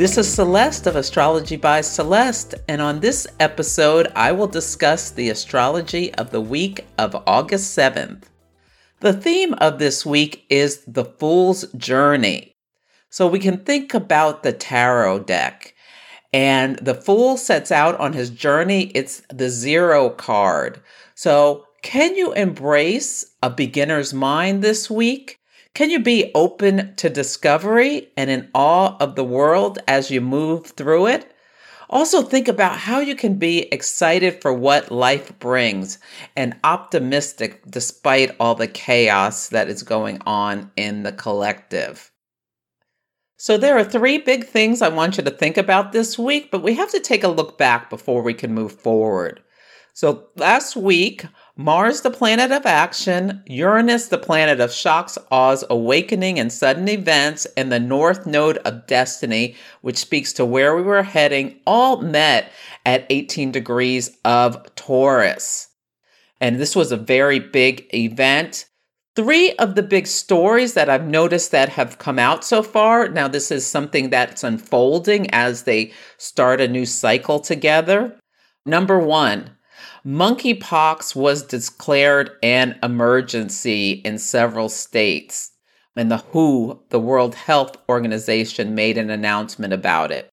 This is Celeste of Astrology by Celeste, and on this episode, I will discuss the astrology of the week of August 7th. The theme of this week is the Fool's Journey. So we can think about the tarot deck. And the Fool sets out on his journey. It's the zero card. So, can you embrace a beginner's mind this week? Can you be open to discovery and in awe of the world as you move through it? Also, think about how you can be excited for what life brings and optimistic despite all the chaos that is going on in the collective. So, there are three big things I want you to think about this week, but we have to take a look back before we can move forward. So, last week, Mars, the planet of action, Uranus, the planet of shocks, awes, awakening, and sudden events, and the North Node of destiny, which speaks to where we were heading, all met at 18 degrees of Taurus. And this was a very big event. Three of the big stories that I've noticed that have come out so far. Now, this is something that's unfolding as they start a new cycle together. Number one, monkeypox was declared an emergency in several states. And the WHO, the World Health Organization, made an announcement about it.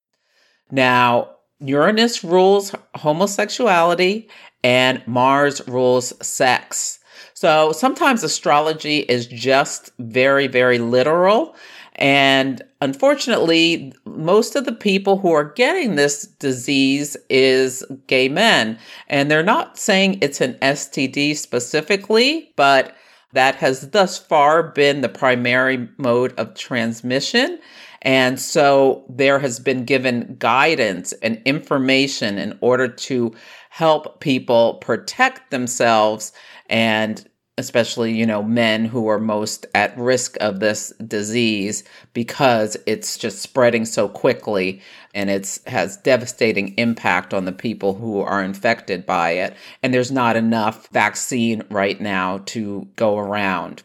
Now, Uranus rules homosexuality and Mars rules sex. So sometimes astrology is just very, very literal. And unfortunately, most of the people who are getting this disease is gay men. And they're not saying it's an STD specifically, but that has thus far been the primary mode of transmission. And so there has been given guidance and information in order to help people protect themselves and especially you know men who are most at risk of this disease because it's just spreading so quickly and it's has devastating impact on the people who are infected by it. And there's not enough vaccine right now to go around.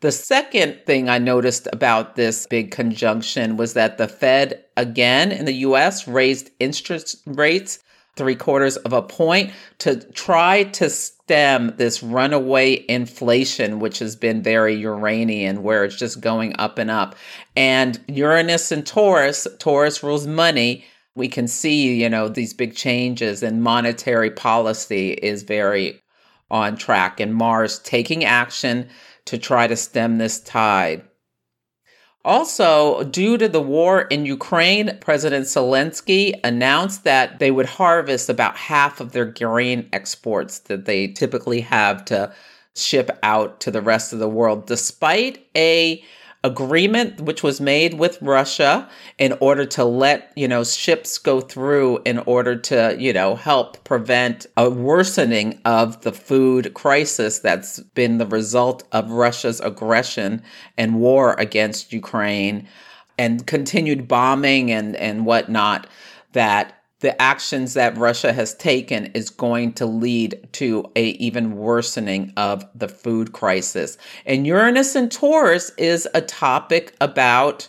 The second thing I noticed about this big conjunction was that the Fed again in the US raised interest rates three quarters of a point to try to stem this runaway inflation, which has been very Uranian, where it's just going up and up. And Uranus and Taurus, Taurus rules money. We can see, you know, these big changes and monetary policy is very on track, and Mars taking action to try to stem this tide. Also, due to the war in Ukraine, President Zelensky announced that they would harvest about half of their grain exports that they typically have to ship out to the rest of the world, despite a agreement which was made with Russia in order to let, you know, ships go through in order to, you know, help prevent a worsening of the food crisis that's been the result of Russia's aggression and war against Ukraine and continued bombing and, and whatnot that the actions that Russia has taken is going to lead to a even worsening of the food crisis. And Uranus and Taurus is a topic about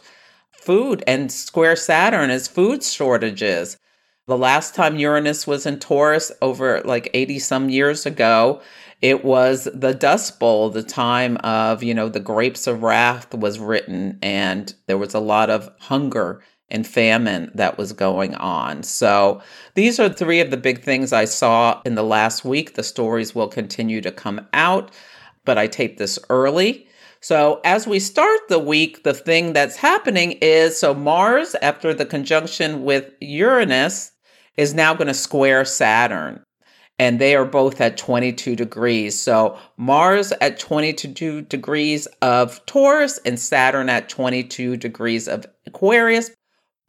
food and square Saturn is food shortages. The last time Uranus was in Taurus over like 80 some years ago, it was the Dust Bowl, the time of, you know, the Grapes of Wrath was written and there was a lot of hunger and famine that was going on. So, these are three of the big things I saw in the last week. The stories will continue to come out, but I taped this early. So, as we start the week, the thing that's happening is so Mars, after the conjunction with Uranus, is now going to square Saturn. And they are both at 22 degrees. So Mars at 22 degrees of Taurus and Saturn at 22 degrees of Aquarius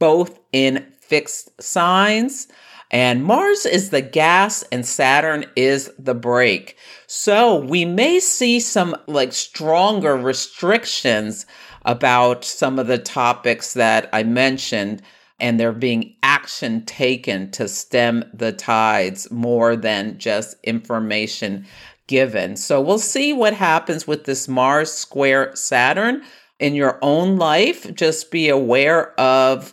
both in fixed signs. And Mars is the gas and Saturn is the brake. So we may see some like stronger restrictions about some of the topics that I mentioned and there being action taken to stem the tides more than just information given. So we'll see what happens with this Mars square Saturn in your own life. Just be aware of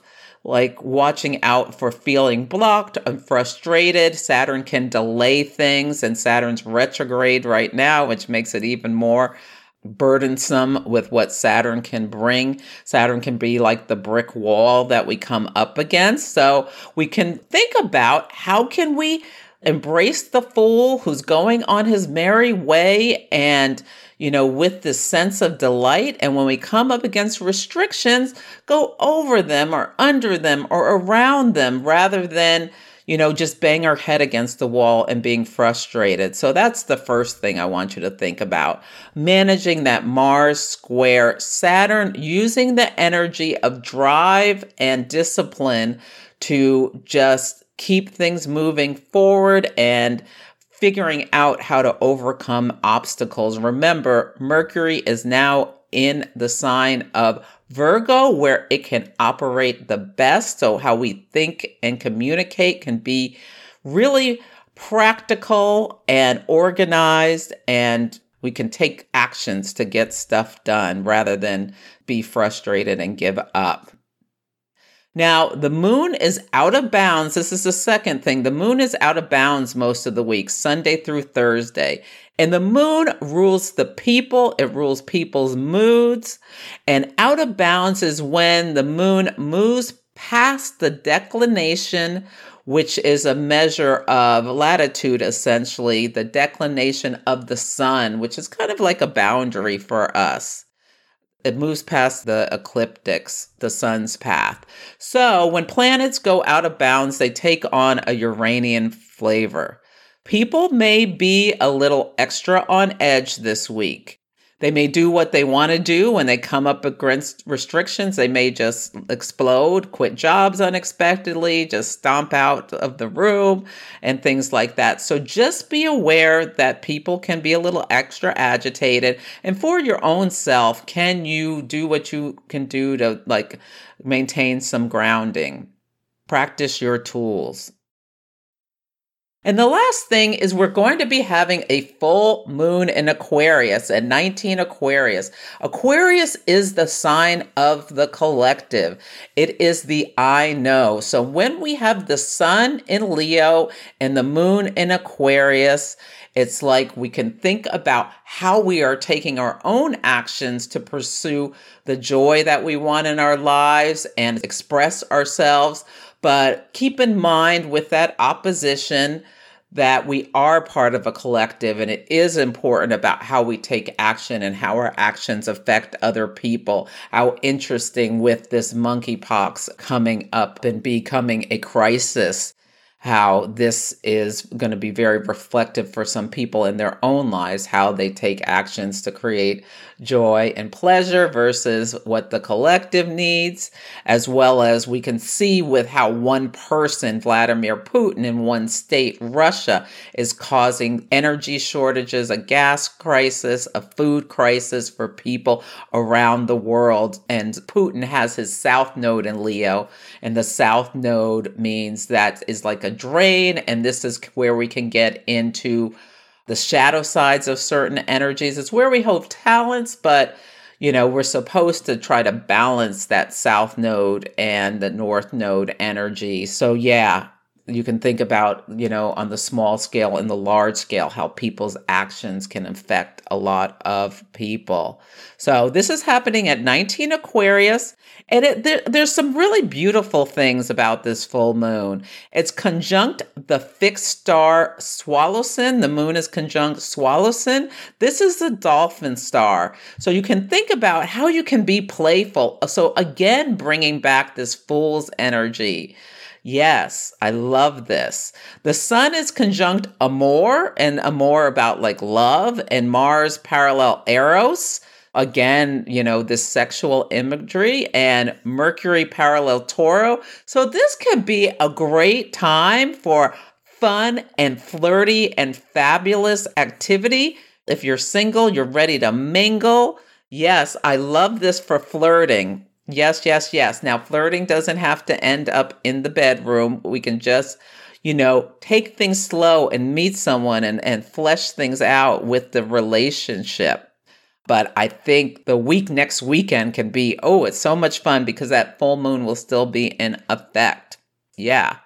like watching out for feeling blocked and frustrated. Saturn can delay things, and Saturn's retrograde right now, which makes it even more burdensome with what Saturn can bring. Saturn can be like the brick wall that we come up against. So we can think about how can we embrace the fool who's going on his merry way and you know with this sense of delight and when we come up against restrictions go over them or under them or around them rather than you know, just bang our head against the wall and being frustrated. So that's the first thing I want you to think about. Managing that Mars square Saturn, using the energy of drive and discipline to just keep things moving forward and figuring out how to overcome obstacles. Remember, Mercury is now in the sign of Virgo, where it can operate the best. So, how we think and communicate can be really practical and organized, and we can take actions to get stuff done rather than be frustrated and give up. Now, the moon is out of bounds. This is the second thing. The moon is out of bounds most of the week, Sunday through Thursday. And the moon rules the people, it rules people's moods. And out of bounds is when the moon moves past the declination, which is a measure of latitude, essentially, the declination of the sun, which is kind of like a boundary for us. It moves past the ecliptics, the sun's path. So when planets go out of bounds, they take on a Uranian flavor. People may be a little extra on edge this week. They may do what they want to do when they come up against restrictions. They may just explode, quit jobs unexpectedly, just stomp out of the room, and things like that. So just be aware that people can be a little extra agitated. And for your own self, can you do what you can do to like maintain some grounding? Practice your tools. And the last thing is we're going to be having a full moon in Aquarius at 19 Aquarius. Aquarius is the sign of the collective. It is the I know. So when we have the sun in Leo and the moon in Aquarius, it's like we can think about how we are taking our own actions to pursue the joy that we want in our lives and express ourselves but keep in mind with that opposition that we are part of a collective and it is important about how we take action and how our actions affect other people. How interesting with this monkeypox coming up and becoming a crisis how this is going to be very reflective for some people in their own lives, how they take actions to create joy and pleasure versus what the collective needs, as well as we can see with how one person, Vladimir Putin, in one state, Russia, is causing energy shortages, a gas crisis, a food crisis for people around the world. And Putin has his south node in Leo, and the south node means that is like a a drain, and this is where we can get into the shadow sides of certain energies. It's where we hold talents, but you know, we're supposed to try to balance that south node and the north node energy. So, yeah, you can think about, you know, on the small scale and the large scale, how people's actions can affect a lot of people. So this is happening at 19 Aquarius. And it, there, there's some really beautiful things about this full moon. It's conjunct the fixed star Sualocin. The moon is conjunct Sualocin. This is the dolphin star. So you can think about how you can be playful. So again, bringing back this fool's energy. Yes, I love this. The sun is conjunct Amor and Amor about like love and Mars parallel Eros. Again, you know, this sexual imagery and Mercury parallel Toro. So this could be a great time for fun and flirty and fabulous activity. If you're single, you're ready to mingle. Yes, I love this for flirting. Yes, yes, yes. Now, flirting doesn't have to end up in the bedroom. We can just, you know, take things slow and meet someone and, and flesh things out with the relationship. But I think the week next weekend can be, oh, it's so much fun because that full moon will still be in effect. Yeah.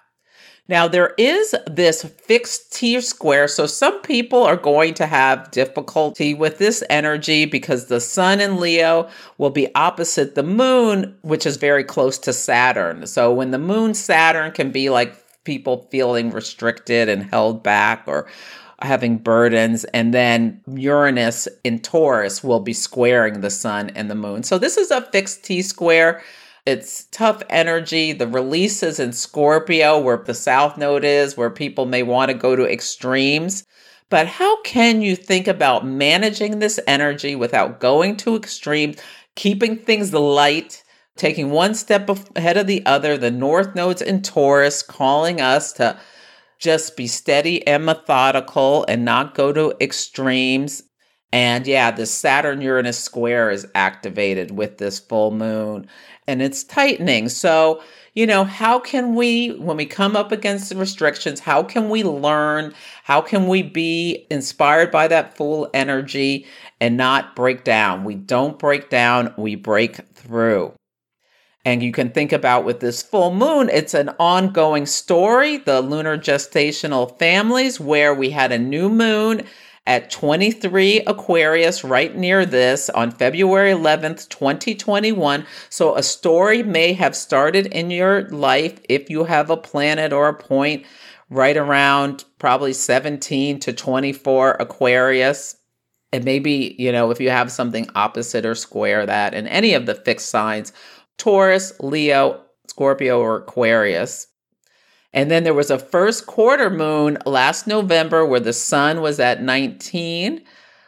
Now, there is this fixed T square. So, some people are going to have difficulty with this energy because the sun in Leo will be opposite the moon, which is very close to Saturn. So, when the moon Saturn can be like people feeling restricted and held back or having burdens. And then Uranus in Taurus will be squaring the sun and the moon. So this is a fixed T square. It's tough energy. The releases in Scorpio, where the South Node is, where people may want to go to extremes. But how can you think about managing this energy without going to extremes, keeping things light, taking one step ahead of the other? The North Node's in Taurus, calling us to just be steady and methodical and not go to extremes. And yeah, the Saturn Uranus square is activated with this full moon and it's tightening. So, you know, how can we, when we come up against the restrictions, how can we learn? How can we be inspired by that full energy and not break down? We don't break down, we break through. And you can think about with this full moon, it's an ongoing story, the lunar gestational families, where we had a new moon at 23 Aquarius right near this on February 11th, 2021. So a story may have started in your life if you have a planet or a point right around probably 17 to 24 Aquarius. And maybe, you know, if you have something opposite or square that in any of the fixed signs Taurus, Leo, Scorpio, or Aquarius. And then there was a first quarter moon last November where the sun was at 19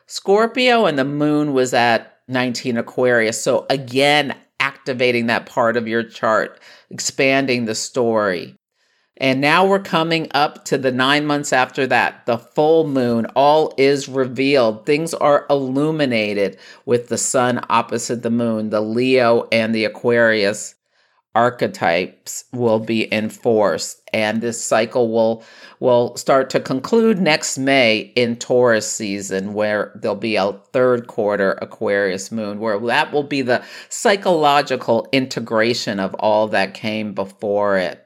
Scorpio and the moon was at 19 Aquarius. So again, activating that part of your chart, expanding the story. And now we're coming up to the nine months after that, the full moon. All is revealed. Things are illuminated with the sun opposite the moon. The Leo and the Aquarius archetypes will be enforced and this cycle will will start to conclude next May in Taurus season where there'll be a third quarter Aquarius moon where that will be the psychological integration of all that came before it.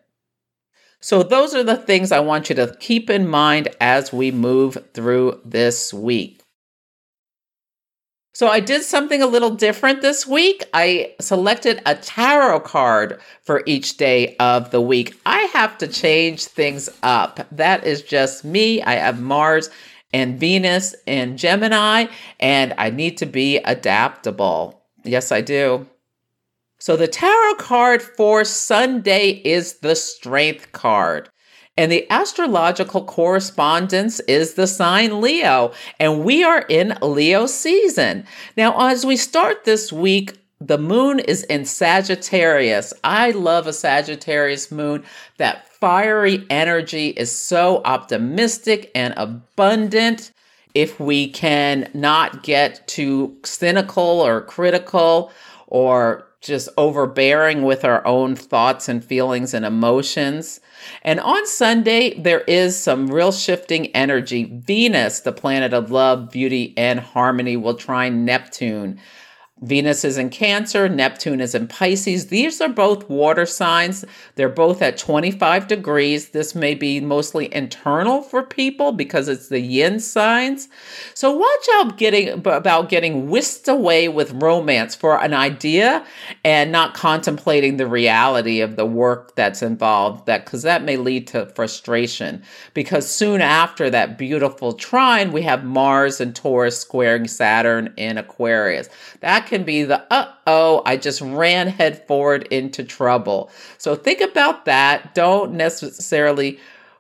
So, those are the things I want you to keep in mind as we move through this week. So, I did something a little different this week. I selected a tarot card for each day of the week. I have to change things up. That is just me. I have Mars and Venus and Gemini, and I need to be adaptable. Yes, I do. So the tarot card for Sunday is the strength card. And the astrological correspondence is the sign Leo. And we are in Leo season. Now, as we start this week, the moon is in Sagittarius. I love a Sagittarius moon. That fiery energy is so optimistic and abundant. If we can not get too cynical or critical or just overbearing with our own thoughts and feelings and emotions. And on Sunday, there is some real shifting energy. Venus, the planet of love, beauty, and harmony, will trine Neptune. Venus is in Cancer, Neptune is in Pisces. These are both water signs. They're both at 25 degrees. This may be mostly internal for people because it's the yin signs. So watch out getting about getting whisked away with romance for an idea and not contemplating the reality of the work that's involved that cuz that may lead to frustration because soon after that beautiful trine we have Mars and Taurus squaring Saturn in Aquarius. That can be the uh oh, I just ran head forward into trouble. So think about that. Don't necessarily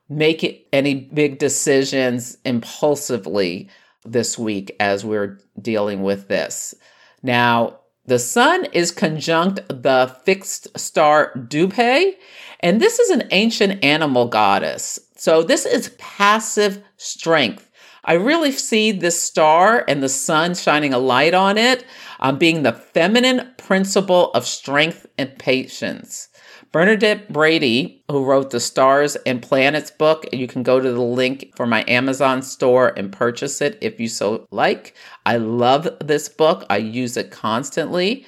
make it any big decisions impulsively this week as we're dealing with this. Now, the sun is conjunct the fixed star Dubhe, and this is an ancient animal goddess. So this is passive strength. I really see this star and the sun shining a light on it um, being the feminine principle of strength and patience. Bernadette Brady, who wrote the Stars and Planets book, you can go to the link for my Amazon store and purchase it if you so like. I love this book, I use it constantly.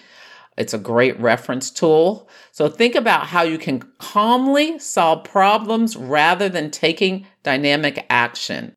It's a great reference tool. So think about how you can calmly solve problems rather than taking dynamic action.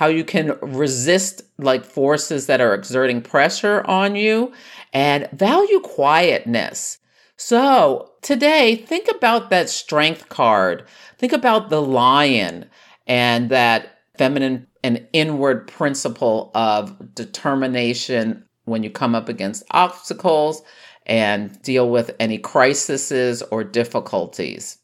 How you can resist like forces that are exerting pressure on you and value quietness. So today, think about that strength card. Think about the lion and that feminine and inward principle of determination when you come up against obstacles and deal with any crises or difficulties.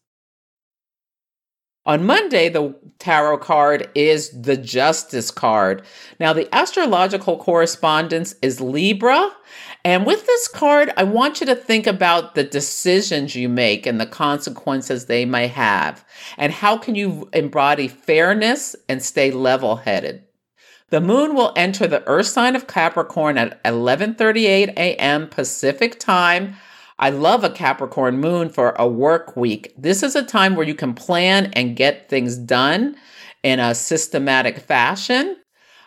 On Monday, the tarot card is the Justice card. Now, the astrological correspondence is Libra. And with this card, I want you to think about the decisions you make and the consequences they may have. And how can you embody fairness and stay level headed? The moon will enter the earth sign of Capricorn at 11:38 a.m. Pacific time I love a Capricorn moon for a work week. This is a time where you can plan and get things done in a systematic fashion.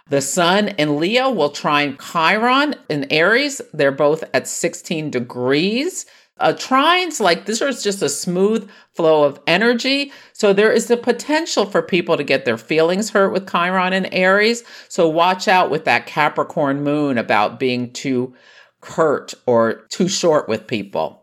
The sun and Leo will trine Chiron in Aries. They're both at 16 degrees. Uh, trines like this is just a smooth flow of energy. So there is the potential for people to get their feelings hurt with Chiron and Aries. So watch out with that Capricorn moon about being too curt or too short with people.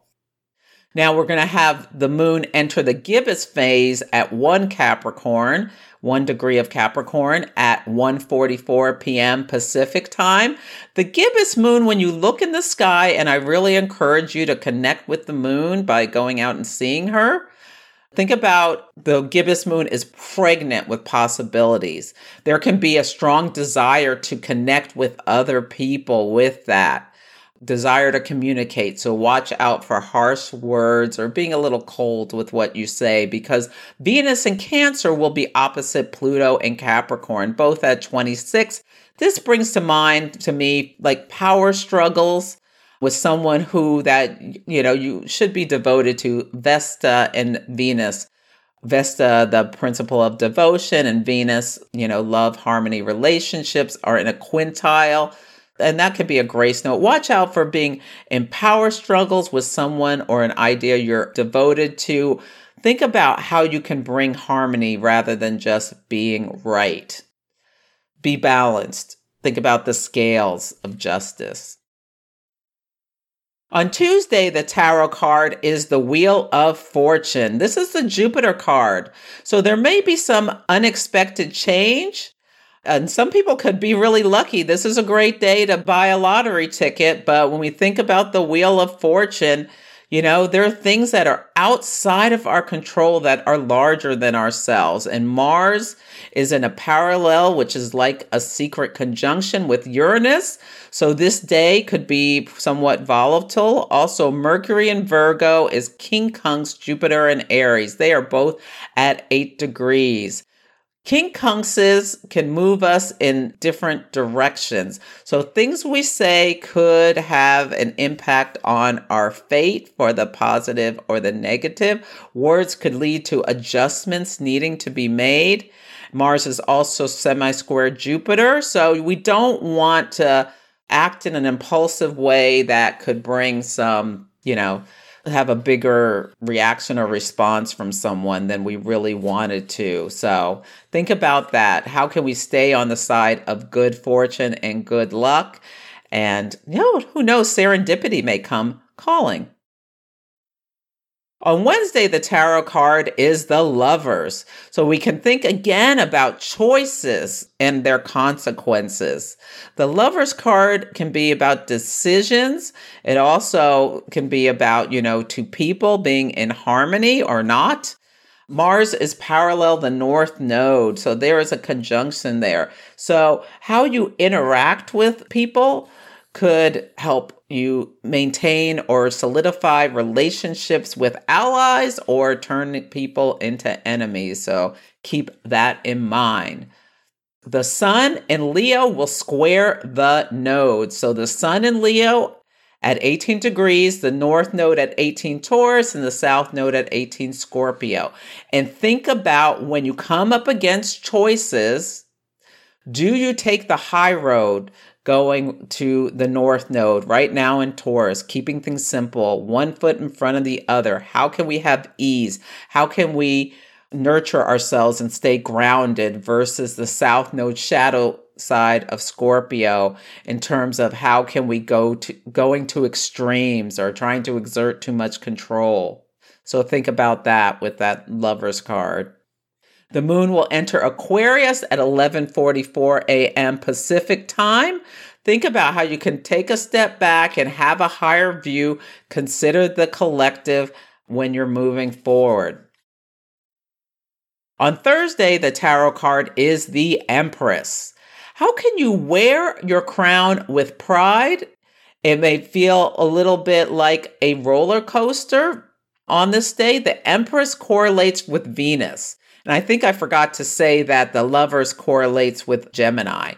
Now we're going to have the moon enter the gibbous phase at 1 Capricorn, 1 degree of Capricorn at 1:44 p.m. Pacific time. The gibbous moon when you look in the sky and I really encourage you to connect with the moon by going out and seeing her. Think about the gibbous moon is pregnant with possibilities. There can be a strong desire to connect with other people with that desire to communicate. So watch out for harsh words or being a little cold with what you say because Venus and Cancer will be opposite Pluto and Capricorn, both at 26. This brings to mind to me like power struggles with someone who that you know you should be devoted to Vesta and Venus. Vesta, the principle of devotion, and Venus, you know, love, harmony, relationships are in a quintile. And that could be a grace note. Watch out for being in power struggles with someone or an idea you're devoted to. Think about how you can bring harmony rather than just being right. Be balanced. Think about the scales of justice. On Tuesday, the tarot card is the Wheel of Fortune. This is the Jupiter card. So there may be some unexpected change and some people could be really lucky. This is a great day to buy a lottery ticket. But when we think about the Wheel of Fortune, you know, there are things that are outside of our control that are larger than ourselves. And Mars is in a parallel, which is like a secret conjunction with Uranus. So this day could be somewhat volatile. Also, Mercury in Virgo is quincunx Jupiter and Aries. They are both at eight degrees. Quincunxes can move us in different directions. So things we say could have an impact on our fate for the positive or the negative. Words could lead to adjustments needing to be made. Mars is also semi square Jupiter. So we don't want to act in an impulsive way that could bring some, you know, have a bigger reaction or response from someone than we really wanted to. So think about that. How can we stay on the side of good fortune and good luck? And you know, who knows, serendipity may come calling. On Wednesday, the tarot card is the lovers. So we can think again about choices and their consequences. The lovers card can be about decisions. It also can be about, you know, two people being in harmony or not. Mars is parallel the north node. So there is a conjunction there. So how you interact with people could help you maintain or solidify relationships with allies or turn people into enemies. So keep that in mind. The sun and Leo will square the node. So the sun and Leo at 18 degrees, the north node at 18 Taurus, and the south node at 18 Scorpio. And think about when you come up against choices do you take the high road going to the north node right now in Taurus, keeping things simple, one foot in front of the other? How can we have ease? How can we nurture ourselves and stay grounded versus the south node shadow side of Scorpio in terms of how can we go to going to extremes or trying to exert too much control. So think about that with that lover's card. The moon will enter Aquarius at 11:44 a.m. Pacific time. Think about how you can take a step back and have a higher view, consider the collective when you're moving forward. On Thursday, the tarot card is the Empress. How can you wear your crown with pride? It may feel a little bit like a roller coaster on this day. The Empress correlates with Venus. And I think I forgot to say that the lovers correlates with Gemini,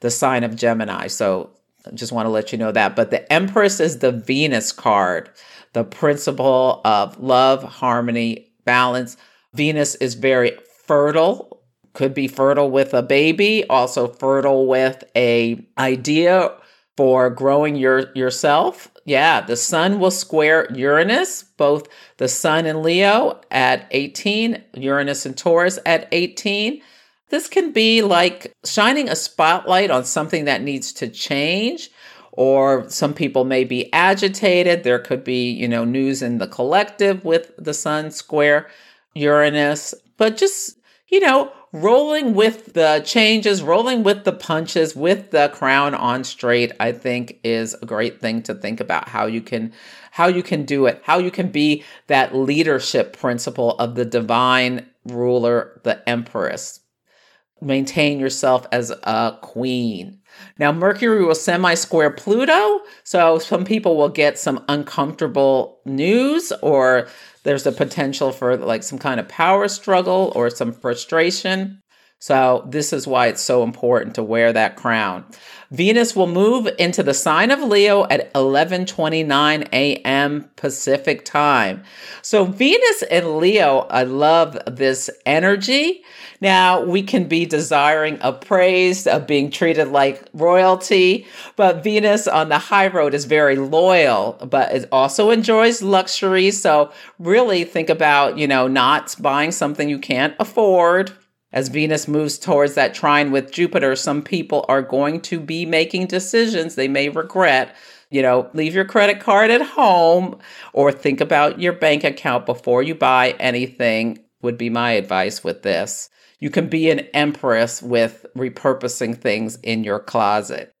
the sign of Gemini. So I just want to let you know that. But the Empress is the Venus card, the principle of love, harmony, balance. Venus is very fertile, could be fertile with a baby, also fertile with a idea for growing your yourself yeah, the sun will square Uranus, both the sun in Leo at 18, Uranus and Taurus at 18. This can be like shining a spotlight on something that needs to change, or some people may be agitated. There could be, you know, news in the collective with the sun square Uranus, but just, you know, rolling with the changes, rolling with the punches, with the crown on straight, I think is a great thing to think about how you can how you can do it, how you can be that leadership principle of the divine ruler, the empress. Maintain yourself as a queen. Now, Mercury will semi square Pluto, so some people will get some uncomfortable news or there's a potential for like some kind of power struggle or some frustration. So, this is why it's so important to wear that crown. Venus will move into the sign of Leo at 11:29 a.m. Pacific time. So, Venus and Leo, I love this energy. Now, we can be desiring of praise, of being treated like royalty, but Venus on the high road is very loyal, but it also enjoys luxury. So, really think about, you know, not buying something you can't afford as Venus moves towards that trine with Jupiter, some people are going to be making decisions they may regret. You know, leave your credit card at home or think about your bank account before you buy anything, would be my advice with this. You can be an empress with repurposing things in your closet.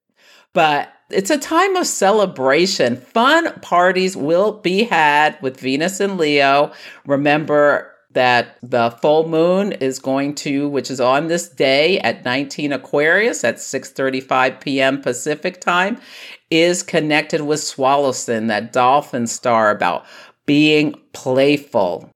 But it's a time of celebration. Fun parties will be had with Venus and Leo. Remember, that the full moon is going to which is on this day at 19 aquarius at 6.35 p.m pacific time is connected with Sualocin that dolphin star about being playful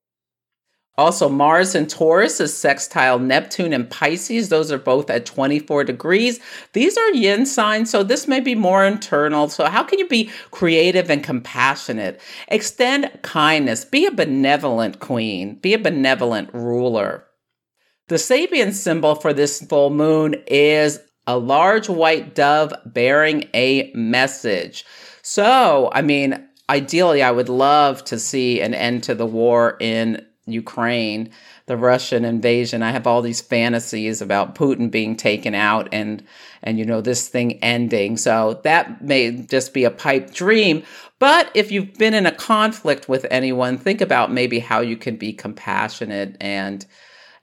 also, Mars and Taurus is sextile Neptune and Pisces. Those are both at 24 degrees. These are yin signs, so this may be more internal. So, how can you be creative and compassionate? Extend kindness. Be a benevolent queen, be a benevolent ruler. The Sabian symbol for this full moon is a large white dove bearing a message. So, I mean, ideally, I would love to see an end to the war in Ukraine, the Russian invasion. I have all these fantasies about Putin being taken out and and you know this thing ending. So that may just be a pipe dream, but if you've been in a conflict with anyone, think about maybe how you can be compassionate and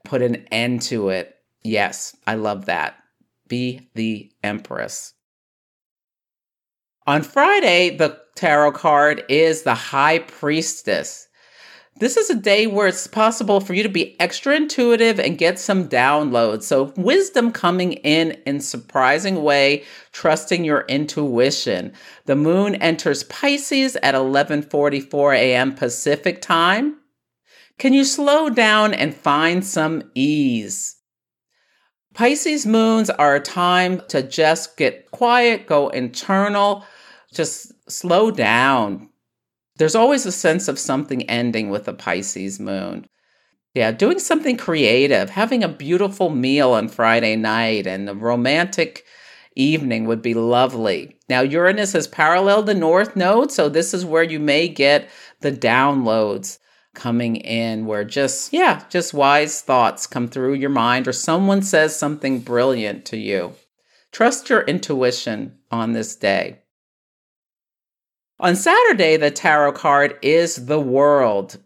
put an end to it. Yes, I love that. Be the empress. On Friday, the tarot card is the high priestess. This is a day where it's possible for you to be extra intuitive and get some downloads. So, wisdom coming in in surprising way, trusting your intuition. The moon enters Pisces at 11:44 a.m. Pacific time. Can you slow down and find some ease? Pisces moons are a time to just get quiet, go internal, just slow down, there's always a sense of something ending with a Pisces moon. Yeah, doing something creative, having a beautiful meal on Friday night and a romantic evening would be lovely. Now, Uranus has paralleled the North Node, so this is where you may get the downloads coming in where just, yeah, just wise thoughts come through your mind or someone says something brilliant to you. Trust your intuition on this day. On Saturday, the tarot card is the world.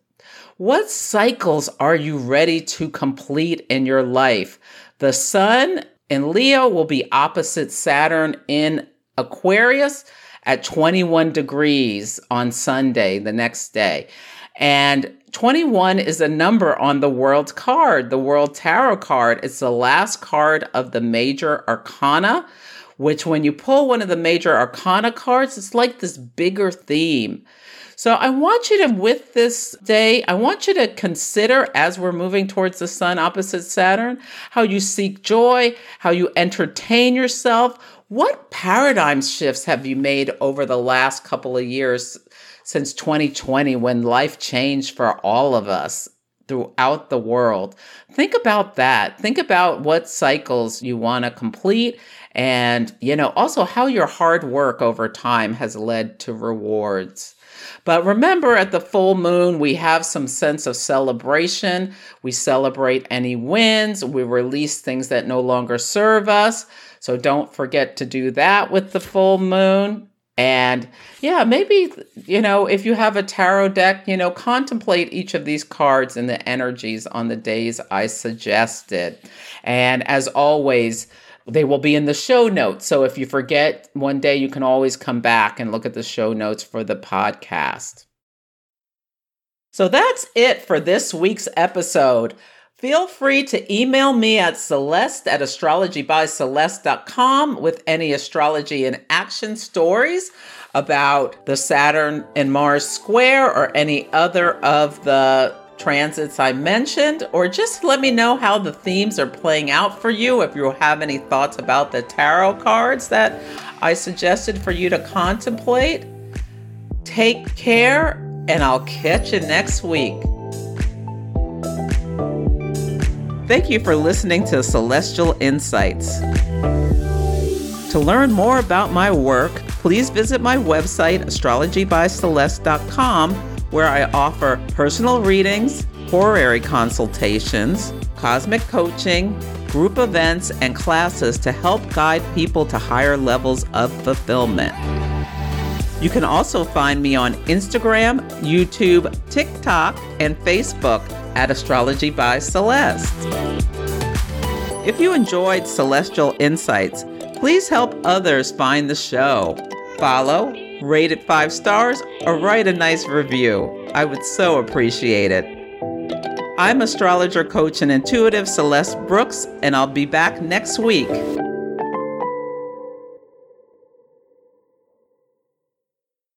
What cycles are you ready to complete in your life? The sun in Leo will be opposite Saturn in Aquarius at 21 degrees on Sunday, the next day. And 21 is a number on the world card, the world tarot card. It's the last card of the major arcana which when you pull one of the major arcana cards, it's like this bigger theme. So I want you to, with this day, I want you to consider as we're moving towards the sun opposite Saturn, how you seek joy, how you entertain yourself. What paradigm shifts have you made over the last couple of years since 2020 when life changed for all of us? throughout the world. Think about that. Think about what cycles you want to complete and, you know, also how your hard work over time has led to rewards. But remember, at the full moon, we have some sense of celebration. We celebrate any wins. We release things that no longer serve us. So don't forget to do that with the full moon. And yeah, maybe, you know, if you have a tarot deck, you know, contemplate each of these cards and the energies on the days I suggested. And as always, they will be in the show notes. So if you forget one day, you can always come back and look at the show notes for the podcast. So that's it for this week's episode. Feel free to email me at celeste at astrologybyceleste.com with any astrology and action stories about the Saturn and Mars square or any other of the transits I mentioned, or just let me know how the themes are playing out for you. If you have any thoughts about the tarot cards that I suggested for you to contemplate, take care, and I'll catch you next week. Thank you for listening to Celestial Insights. To learn more about my work, please visit my website, astrologybyceleste.com where I offer personal readings, horary consultations, cosmic coaching, group events, and classes to help guide people to higher levels of fulfillment. You can also find me on Instagram, YouTube, TikTok, and Facebook at Astrology by Celeste. If you enjoyed Celestial Insights, please help others find the show. Follow, rate it five stars, or write a nice review. I would so appreciate it. I'm astrologer, coach, and intuitive Celeste Brooks, and I'll be back next week.